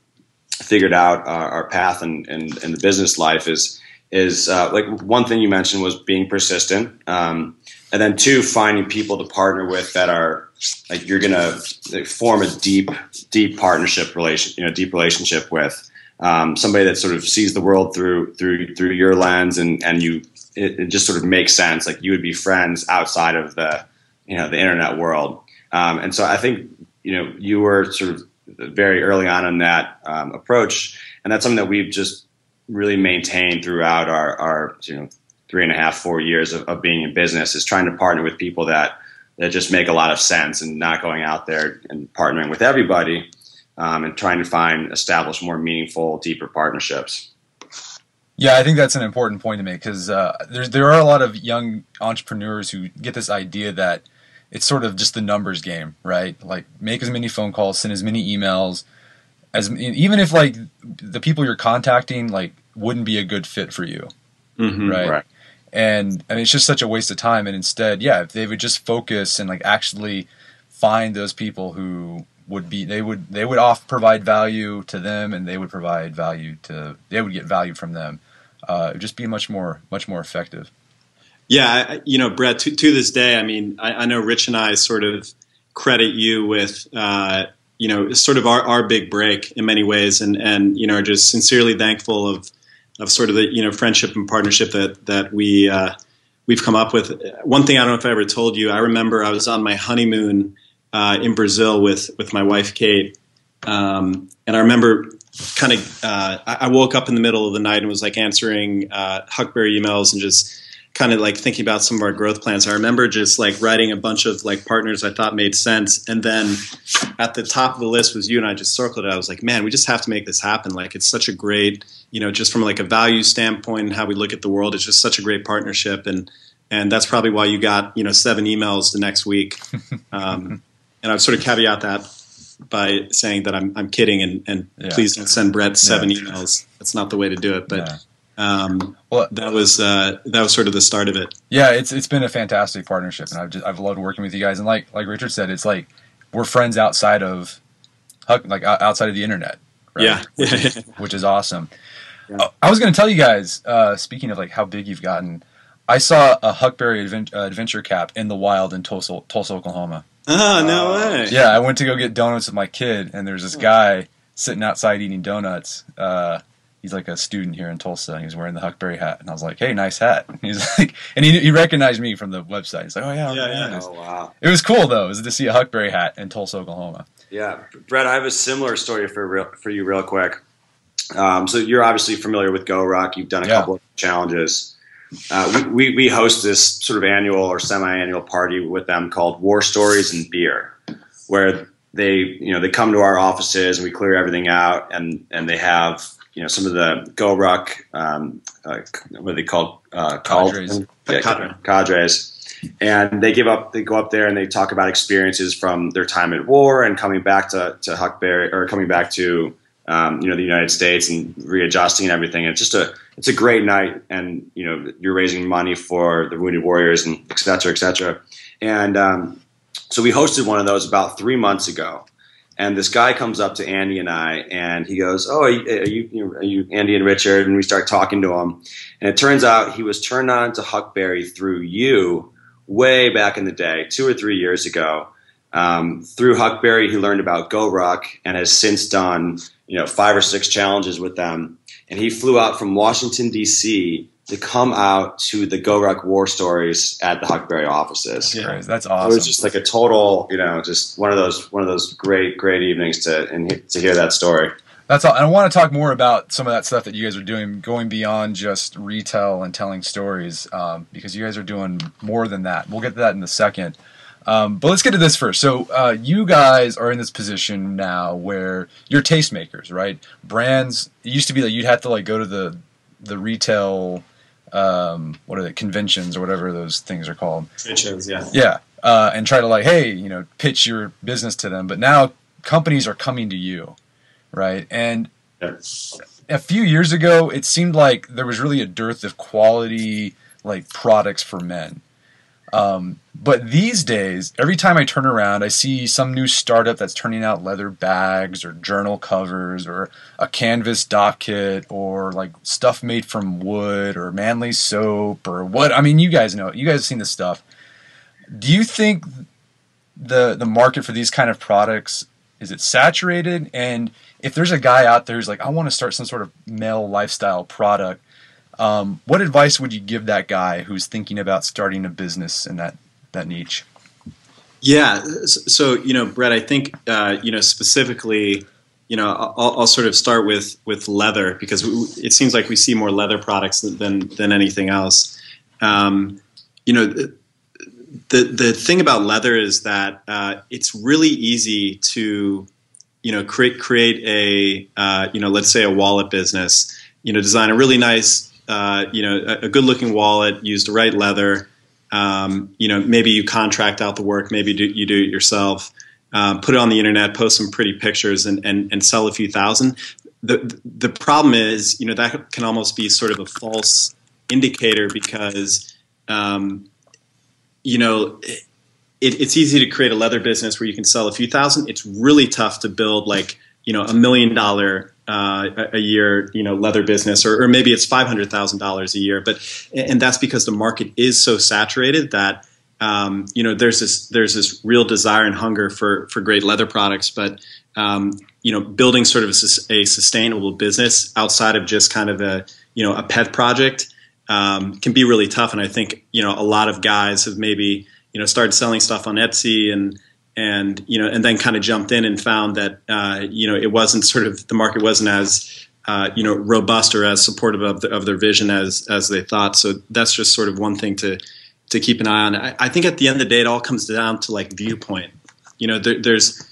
figured out our, our path in, in, in, the business life is is uh, like one thing you mentioned was being persistent, um, and then two, finding people to partner with that are like you're gonna like, form a deep, deep partnership relation, you know, deep relationship with um, somebody that sort of sees the world through through through your lens, and and you it, it, just sort of makes sense. Like you would be friends outside of the you know the internet world, um, and so I think you know you were sort of very early on in that um, approach, and that's something that we've just really maintained throughout our, our you know three and a half four years of, of being in business is trying to partner with people that that just make a lot of sense and not going out there and partnering with everybody um, and trying to find establish more meaningful deeper partnerships.
Yeah, I think that's an important point to make because uh, there there are a lot of young entrepreneurs who get this idea that it's sort of just the numbers game, right? Like make as many phone calls, send as many emails, as even if like the people you're contacting like wouldn't be a good fit for you, mm-hmm, right? right? And and it's just such a waste of time. And instead, yeah, if they would just focus and like actually find those people who would be they would they would off provide value to them and they would provide value to they would get value from them uh, it would just be much more much more effective
yeah you know brett to, to this day i mean I, I, know rich and i sort of credit you with uh, you know, sort of our, our big break in many ways, and and you know, are just sincerely thankful of of sort of the you know friendship and partnership that that we uh, we've come up with. One thing I don't know if I ever told you, I remember I was on my honeymoon uh, in Brazil with with my wife Kate, um, and I remember kind of uh, I woke up in the middle of the night and was like answering uh, Huckberry emails and just kind of like thinking about some of our growth plans. I remember just like writing a bunch of like partners I thought made sense, and then at the top of the list was you, and I just circled it. I was like, man, we just have to make this happen. Like it's such a great, you know, just from like a value standpoint and how we look at the world, it's just such a great partnership, and and that's probably why you got you know seven emails the next week. Um, and I would sort of caveat that by saying that I'm I'm kidding, and and yeah. please don't send Brett seven yeah. emails. That's not the way to do it, but. Yeah um, well, that was uh, that was sort of the start of it.
Yeah, it's it's been a fantastic partnership, and I've just, I've loved working with you guys. And like like Richard said, it's like we're friends outside of like outside of the internet. Right?
Yeah,
which, is, which is awesome. Yeah. I was going to tell you guys. Uh, speaking of like how big you've gotten, I saw a Huckberry advent- uh, adventure cap in the wild in Tulsa, Tulsa, Oklahoma.
Oh no uh, way!
Yeah, I went to go get donuts with my kid, and there's this guy sitting outside eating donuts. Uh, he's like a student here in Tulsa. And he was wearing the Huckberry hat, and I was like, "Hey, nice hat." And he's like, and he, he recognized me from the website. He's like, "Oh yeah,
yeah, yeah.
Oh wow."
It was cool though, was to see a Huckberry hat in Tulsa, Oklahoma.
Yeah, Brett, I have a similar story for real, for you, real quick. Um, so you're obviously familiar with GoRuck. You've done a yeah. couple of challenges. Uh, we, we, we host this sort of annual or semi-annual party with them called War Stories and Beer, where they you know they come to our offices and we clear everything out and and they have you know some of the GoRuck, um, uh, what are they called? Uh,
cadres.
Yeah, Cadre. cadres. And they give up. They go up there and they talk about experiences from their time at war and coming back to to Huckberry or coming back to um, you know the United States and readjusting and everything. And it's just a it's a great night, and you know you're raising money for the wounded warriors and et cetera, et cetera. And um, so we hosted one of those about three months ago, and this guy comes up to Andy and I, and he goes, "Oh, are you, are you, Andy and Richard?" And we start talking to him, and it turns out he was turned on to Huckberry through you way back in the day, two or three years ago. Um, through Huckberry, he learned about GoRuck and has since done you know five or six challenges with them. And he flew out from Washington D.C to come out to the GoRuck War Stories at the Huckberry offices.
Yeah, that's awesome.
It was just like a total, you know, just one of those one of those great great evenings to and to hear that story.
That's all. And I want to talk more about some of that stuff that you guys are doing, going beyond just retail and telling stories, um, because you guys are doing more than that. We'll get to that in a second. Um, but let's get to this first. So uh, you guys are in this position now where you're tastemakers, right? Brands. It used to be that you'd have to like go to the the retail, um, what are the conventions or whatever those things are called.
Shows, yeah.
Yeah, uh, and try to like, hey, you know, pitch your business to them. But now companies are coming to you right? And a few years ago, it seemed like there was really a dearth of quality like products for men. Um, but these days, every time I turn around, I see some new startup that's turning out leather bags or journal covers or a canvas dopp kit or like stuff made from wood or manly soap or what. I mean, you guys know, you guys have seen this stuff. Do you think the the market for these kind of products is it saturated? And if there's a guy out there who's like, I want to start some sort of male lifestyle product, um, what advice would you give that guy who's thinking about starting a business in that that niche?
Yeah, so you know, Brett, I think uh, you know specifically, you know, I'll, I'll, sort of start with with leather because it seems like we see more leather products than than anything else. Um, you know, the the thing about leather is that uh, it's really easy to you know create create a uh, you know let's say a wallet business you know design a really nice uh, you know a, a, good looking wallet use the right leather. Um, you know maybe you contract out the work maybe do, you do it yourself. Um, put it on the internet post some pretty pictures and, and, and sell a few thousand. The the problem is you know that can almost be sort of a false indicator because um, you know it, it's easy to create a leather business where you can sell a few thousand. It's really tough to build like you know a million dollar uh, a year you know leather business, or, or maybe it's five hundred thousand dollars a year. But and that's because the market is so saturated that um, you know there's this there's this real desire and hunger for for great leather products, but um, you know building sort of a, a, sustainable business outside of just kind of a you know a pet project um, can be really tough. And I think you know a lot of guys have maybe you know started selling stuff on Etsy and and you know and then kind of jumped in and found that uh, you know it wasn't sort of the market wasn't as uh, you know robust or as supportive of, the, of their vision as as they thought. So that's just sort of one thing to to keep an eye on. I, I think at the end of the day, it all comes down to like viewpoint. You know, there, there's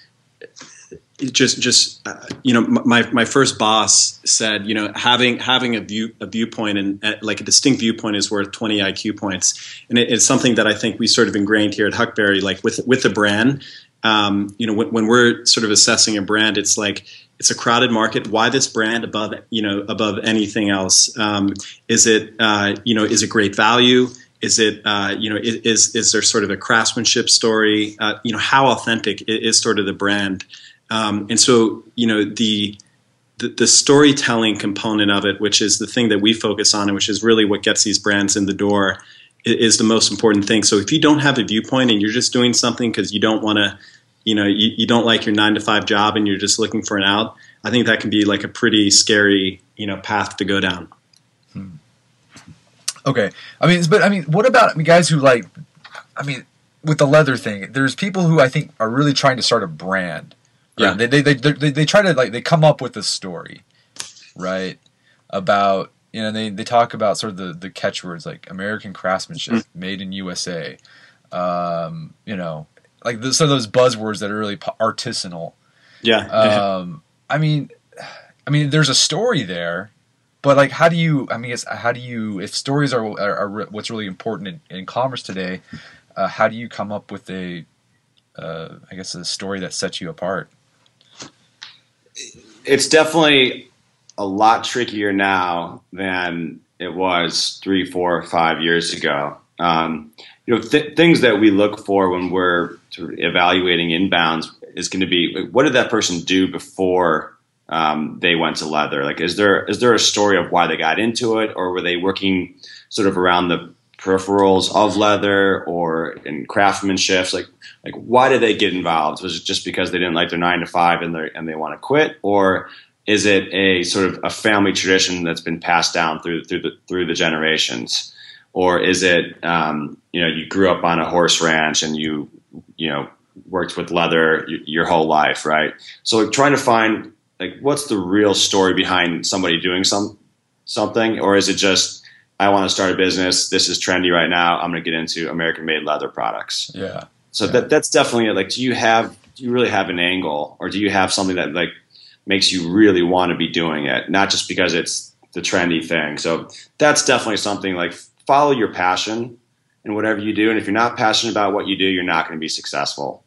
just just uh, you know my my first boss said you know having having a view a viewpoint and uh, like a distinct viewpoint is worth 20 IQ points. And it, it's something that I think we sort of ingrained here at Huckberry like with with the brand. Um, you know when, when, we're sort of assessing a brand it's like it's a crowded market. Why this brand above you know above anything else? Um, is it uh, you know is it great value? Is it uh, you know is is there sort of a craftsmanship story? Uh, you know how authentic is sort of the brand um, and so, you know, the, the, the storytelling component of it, which is the thing that we focus on, and which is really what gets these brands in the door, is, the most important thing. So if you don't have a viewpoint and you're just doing something because you don't want to, you know, you, you don't like your nine to five job and you're just looking for an out, I think that can be like a pretty scary, you know, path to go down. Hmm.
Okay, I mean, but I mean, what about I mean, guys who like, I mean, with the leather thing, there's people who I think are really trying to start a brand yeah, they, they they, they they try to like they come up with a story, right? About you know they, they talk about sort of the the catchwords like American craftsmanship, mm. made in USA, um, you know, like the, some of those buzzwords that are really artisanal.
Yeah.
Um, I mean, I mean, there's a story there, but like, how do you? I mean, it's, how do you? If stories are are, are what's really important in, in commerce today, uh, how do you come up with a, uh, I guess, a story that sets you apart?
It's definitely a lot trickier now than it was three, four, five years ago. Um, you know, th- things that we look for when we're evaluating inbounds is going to be what did that person do before um, they went to leather? Like, is there is there a story of why they got into it, or were they working sort of around the peripherals of leather or in craftsmanship? Like, like why did they get involved? Was it just because they didn't like their nine to five and they and they want to quit, or is it a sort of a family tradition that's been passed down through through the through the generations, or is it um, you know you grew up on a horse ranch and you you know worked with leather your whole life, right? So like, trying to find like what's the real story behind somebody doing some something, or is it just I want to start a business. This is trendy right now. I'm going to get into American made leather products.
Yeah.
So
yeah.
that that's definitely it. like. Do you have do you really have an angle, or do you have something that like makes you really want to be doing it, not just because it's the trendy thing. So that's definitely something like follow your passion in whatever you do, and if you're not passionate about what you do, you're not going to be successful.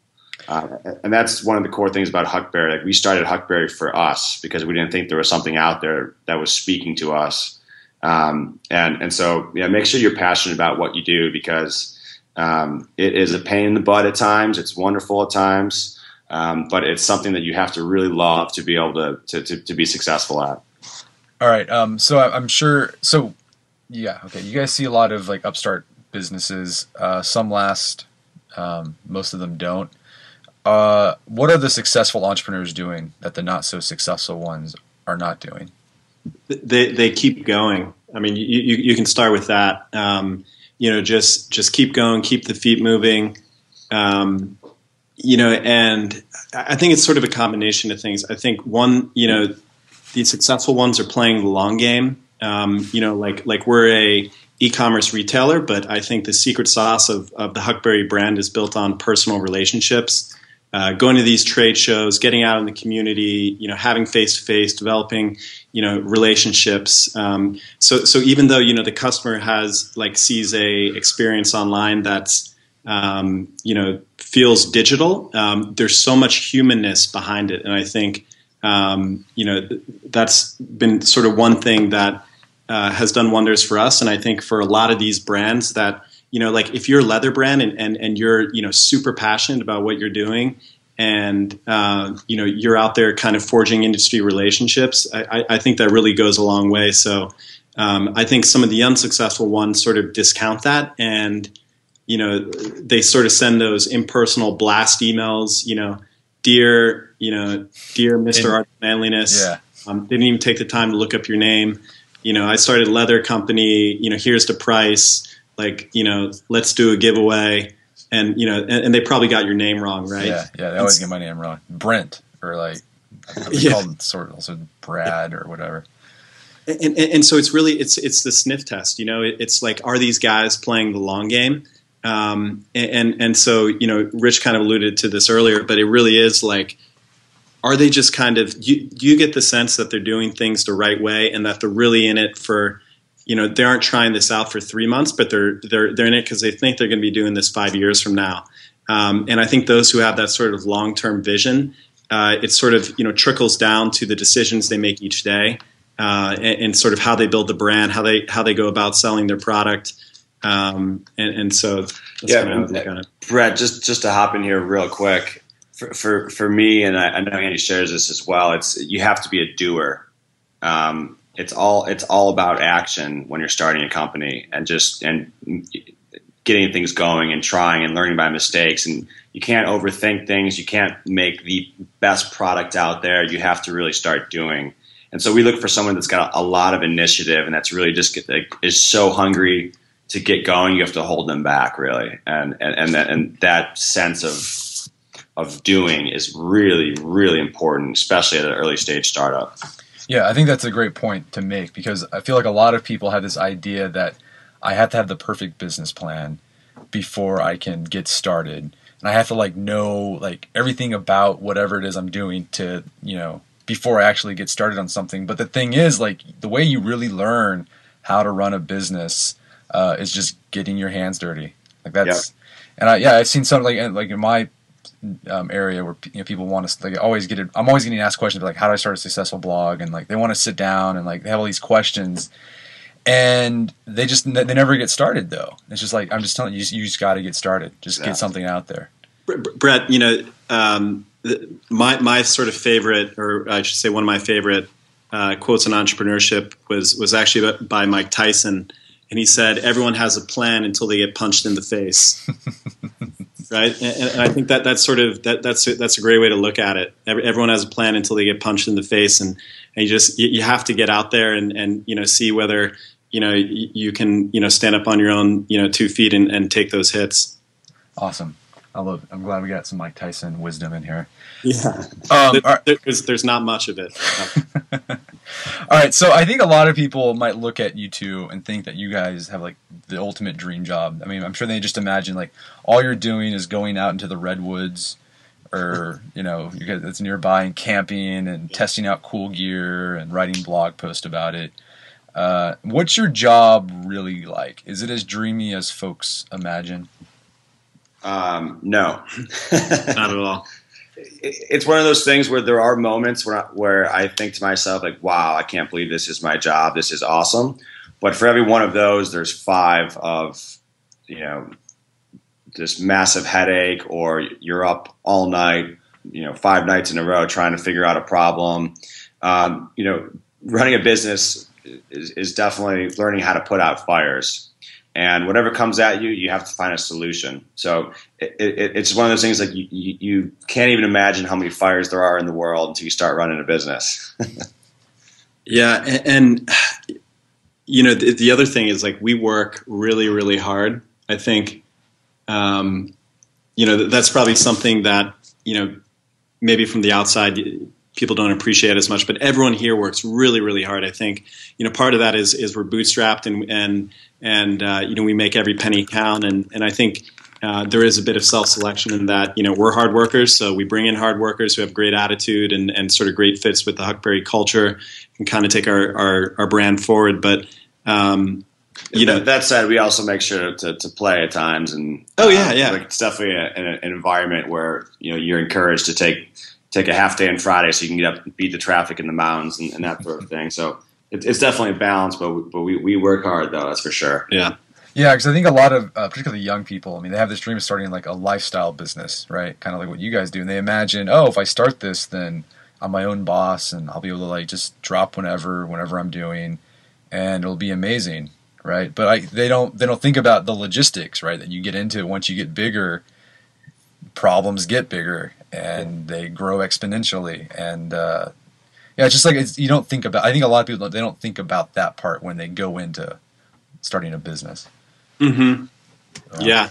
Uh, and that's one of the core things about Huckberry. Like we started Huckberry for us because we didn't think there was something out there that was speaking to us. Um, and and so yeah, make sure you're passionate about what you do because um, it is a pain in the butt at times. It's wonderful at times, um, but it's something that you have to really love to be able to to, to, to be successful at.
All right. Um, so I'm sure. So yeah. Okay. You guys see a lot of like upstart businesses. Uh, some last. Um, most of them don't. Uh, what are the successful entrepreneurs doing that the not so successful ones are not doing?
They they keep going. I mean, you you, can start with that. Um, you know, just just keep going, keep the feet moving. Um, you know, and I think it's sort of a combination of things. I think one, you know, the successful ones are playing the long game. Um, you know, like like we're a e-commerce retailer, but I think the secret sauce of, of the Huckberry brand is built on personal relationships. Uh, going to these trade shows, getting out in the community, you know, having face to face, developing, you know, relationships. Um, so, so even though you know the customer has like sees a experience online that's um, you know feels digital, um, there's so much humanness behind it, and I think um, you know that's been sort of one thing that uh, has done wonders for us, and I think for a lot of these brands that you know, like if you're a leather brand and, and, and you're, you know, super passionate about what you're doing and, uh, you know, you're out there kind of forging industry relationships, I, I think that really goes a long way. So um, I think some of the unsuccessful ones sort of discount that and, you know, they sort of send those impersonal blast emails, you know, dear, you know, dear Mr. Art Manliness.
Yeah.
Um, didn't even take the time to look up your name. You know, I started a leather company, you know, here's the price like you know let's do a giveaway and you know and, and they probably got your name wrong right
Yeah, yeah. They always get my name wrong. Brent or like
Yeah.
called sort of also Brad or whatever.
and, and, and so it's really it's it's the sniff test you know it, it's like are these guys playing the long game um, and and so you know rich kind of alluded to this earlier but it really is like are they just kind of you, you get the sense that they're doing things the right way and that they're really in it for you know they aren't trying this out for three months but they're they're they're in it because they think they're going to be doing this five years from now um, and i think those who have that sort of long-term vision uh, it sort of you know trickles down to the decisions they make each day uh, and, and sort of how they build the brand, how they how they go about selling their product, um, and, and so that's
Yeah,
kind of how I would look at it.
Brett, just just to hop in here real quick, for for, for me, and I, I know Andy shares this as well. It's you have to be a doer. Um, it's all it's all about action when you're starting a company, and just and getting things going and trying and learning by mistakes. And you can't overthink things. You can't make the best product out there. You have to really start doing. And so we look for someone that's got a, lot of initiative and that's really just like, is so hungry to get going. You have to hold them back really, and and and that, and that sense of of doing is really really important, especially at an early stage startup.
Yeah, I think that's a great point to make because I feel like a lot of people have this idea that I have to have the perfect business plan before I can get started. And I have to like know like everything about whatever it is I'm doing to, you know, before I actually get started on something. But the thing is like the way you really learn how to run a business uh, is just getting your hands dirty. Like that's and I yeah, I've seen some like like in my um, area where you know, people want to like always get it. I'm always getting asked questions like, "How do I start a successful blog?" And like they want to sit down and like they have all these questions, and they just they never get started though. It's just like I'm just telling you, you just, you just got to get started. Just
Yeah.
get something out there.
Brett, you know, um, the, my my sort of favorite, or I should say, one of my favorite uh, quotes on entrepreneurship was was actually by Mike Tyson, and he said, "Everyone has a plan until they get punched in the face." right, and, and I think that that's sort of that that's a, that's a great way to look at it. Every, everyone has a plan until they get punched in the face, and, and you just you, you have to get out there and and you know see whether you know you, you can you know stand up on your own you know two feet and, and take those hits.
Awesome. I love. It. I'm glad we got some Mike Tyson wisdom in here.
Yeah,
Um, all right.
there's there's not much of it.
All right, so I think a lot of people might look at you two and think that you guys have like the ultimate dream job. I mean, I'm sure they just imagine like all you're doing is going out into the redwoods, or you know, you guys that's nearby and camping and testing out cool gear and writing blog posts about it. Uh, what's your job really like? Is it as dreamy as folks imagine?
Um, no,
Not at all.
It- it's one of those things where there are moments where I, where I think to myself like, "Wow, I can't believe this is my job. This is awesome." But for every one of those, there's five of you know this massive headache, or you're up all night, you know, five nights in a row trying to figure out a problem. Um, you know, running a business is, is definitely learning how to put out fires. And whatever comes at you, you have to find a solution. So it, it, it's one of those things like you, you, you can't even imagine how many fires there are in the world until you start running a business.
Yeah, and, and you know the, the other thing is like we work really really hard. I think um, you know that's probably something that you know maybe from the outside people don't appreciate as much, but everyone here works really really hard. I think you know part of that is is we're bootstrapped and and and uh, you know we make every penny count, and and I think. Uh, there is a bit of self-selection in that you know we're hard workers, so we bring in hard workers who have great attitude and, and sort of great fits with the Huckberry culture and kind of take our, our, our brand forward. But um, you know,
that, said, we also make sure to, to play at times, and
Oh, yeah,
uh,
yeah.
like it's definitely a, an, an environment where you know you're encouraged to take take a half day on Friday so you can get up and beat the traffic in the mountains and, and that sort of thing. So it, it's definitely a balance, but we, but we, we work hard though, that's for sure.
yeah,
Yeah, because I think a lot of, uh, particularly young people, I mean, they have this dream of starting like a lifestyle business, right? Kind of like what you guys do, and they imagine, oh, if I start this, then I'm my own boss, and I'll be able to like just drop whenever, whenever I'm doing, and it'll be amazing, right? But I, they don't, they don't think about the logistics, right? That you get into once you get bigger, problems get bigger, and they grow exponentially, and uh, yeah, it's just like it's, you don't think about. I think a lot of people don't, they don't think about that part when they go into starting a business.
Mm-hmm. yeah.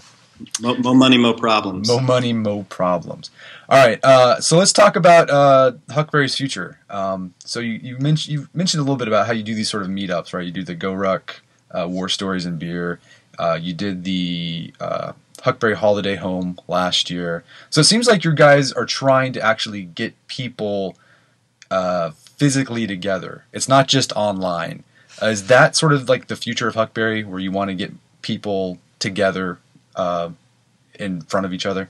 Mo, mo money, mo problems.
Mo money, mo problems. All right, uh, so let's talk about uh, Huckberry's future. Um, so you, you mentioned you mentioned a little bit about how you do these sort of meetups, right? You do the Go Ruck, uh, War Stories and Beer. Uh, you did the uh, Huckberry Holiday Home last year. So it seems like you guys are trying to actually get people uh, physically together. It's not just online. Uh, is that sort of like the future of Huckberry, where you want to get people together uh, in front of each other?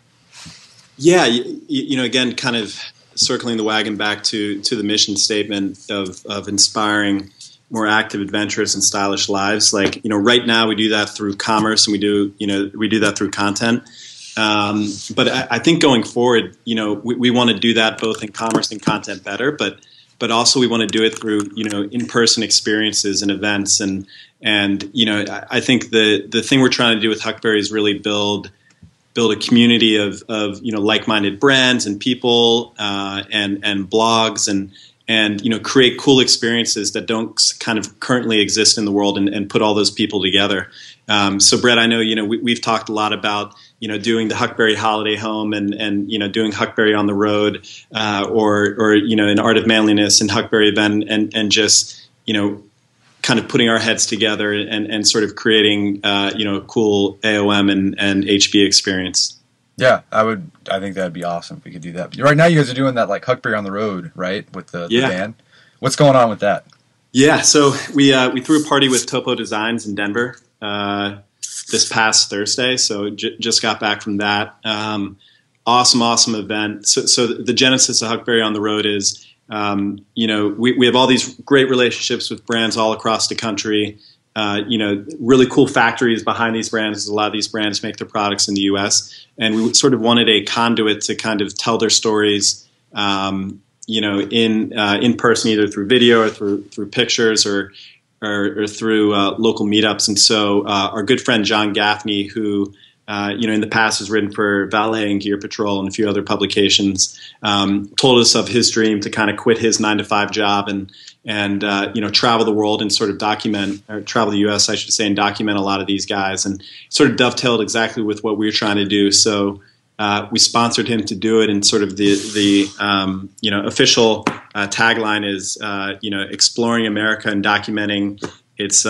Yeah, you, you know, again, kind of circling the wagon back to to the mission statement of of inspiring more active, adventurous, and stylish lives. Like you know, right now we do that through commerce, and we do you know we do that through content. Um, but I, I think going forward, you know, we, we want to do that both in commerce and content better, but but also we want to do it through you know in person experiences and events and and you know I, I think the the thing we're trying to do with Huckberry is really build build a community of, of you know like-minded brands and people uh, and and blogs and and you know create cool experiences that don't kind of currently exist in the world and, and put all those people together. Um, so Brett, I know you know we, we've talked a lot about you know doing the Huckberry Holiday Home and and you know doing Huckberry on the road uh, or or you know an Art of Manliness and Huckberry event and and just you know kind of putting our heads together and, and sort of creating uh, you know a cool AOM and, and HB experience.
Yeah, I would. I think that'd be awesome if we could do that. But right now, you guys are doing that like Huckberry on the road, right? With the,
Yeah.
the band. What's going on with that?
Yeah, so we uh, we threw a party with Topo Designs in Denver uh, this past Thursday. So j- just got back from that. Um, awesome, awesome event. So, so the genesis of Huckberry on the Road is, um, you know, we, we have all these great relationships with brands all across the country. Uh, you know, really cool factories behind these brands. A lot of these brands make their products in the U.S. And we sort of wanted a conduit to kind of tell their stories. Um, you know, in uh, in person, either through video or through through pictures or or, or through uh, local meetups. And so, uh, our good friend John Gaffney, who uh, you know in the past has written for Valet and Gear Patrol and a few other publications, um, told us of his dream to kind of quit his nine to five job and and uh, you know travel the world and sort of document or travel the U.S. I should say and document a lot of these guys and sort of dovetailed exactly with what we were trying to do. So uh, we sponsored him to do it, and sort of the the um, you know official uh, tagline is uh, you know exploring America and documenting its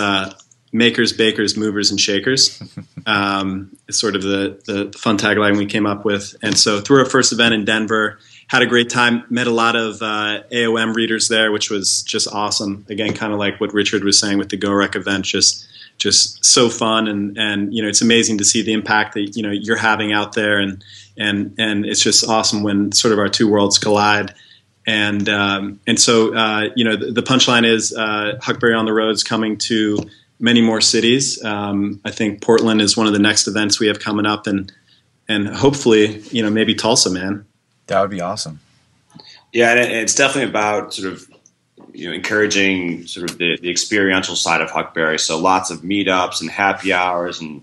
makers, bakers, movers, and shakers. Um, is sort of the the fun tagline we came up with, and so through our first event in Denver. Had a great time. Met a lot of uh, AOM readers there, which was just awesome. Again, kind of like what Richard was saying with the GoRuck event, just just so fun and and you know it's amazing to see the impact that you know you're having out there and and and it's just awesome when sort of our two worlds collide and um, and so uh, you know the, the punchline is uh, Huckberry on the roads coming to many more cities. Um, I think Portland is one of the next events we have coming up and and hopefully you know maybe Tulsa, man.
That would be awesome.
Yeah, and it's definitely about sort of you know, encouraging sort of the, the experiential side of Huckberry. So lots of meetups and happy hours and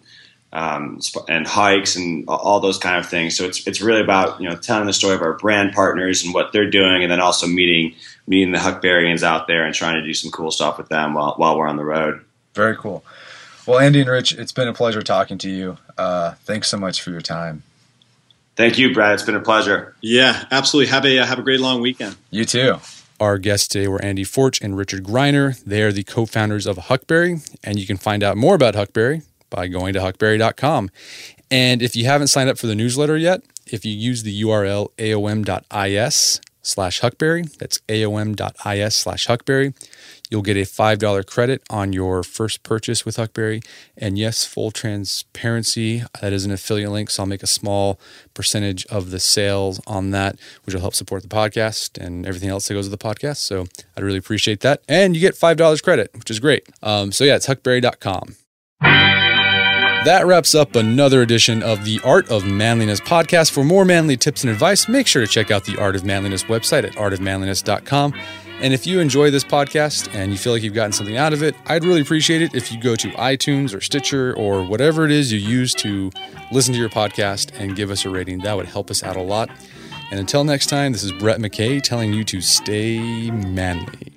um, and hikes and all those kind of things. So it's it's really about you know telling the story of our brand partners and what they're doing, and then also meeting meeting the Huckberrians out there and trying to do some cool stuff with them while while we're on the road.
Very cool. Well, Andy and Rich, it's been a pleasure talking to you. Uh, thanks so much for your time.
Thank you, Brett. It's been a pleasure.
Yeah, absolutely. Have a have a great long weekend.
You too.
Our guests today were Andy Forch and Richard Greiner. They are the co founders of Huckberry, and you can find out more about Huckberry by going to huckberry.com. And if you haven't signed up for the newsletter yet, if you use the URL aom.is slash huckberry, that's aom.is slash huckberry, You'll get a $5 credit on your first purchase with Huckberry. And yes, full transparency, that is an affiliate link. So I'll make a small percentage of the sales on that, which will help support the podcast and everything else that goes with the podcast. So I'd really appreciate that. And you get $5 credit, which is great. Um, so yeah, it's huckberry.com. That wraps up another edition of the Art of Manliness podcast. For more manly tips and advice, make sure to check out the Art of Manliness website at artofmanliness.com. And if you enjoy this podcast and you feel like you've gotten something out of it, I'd really appreciate it if you go to iTunes or Stitcher or whatever it is you use to listen to your podcast and give us a rating. That would help us out a lot. And until next time, this is Brett McKay telling you to stay manly.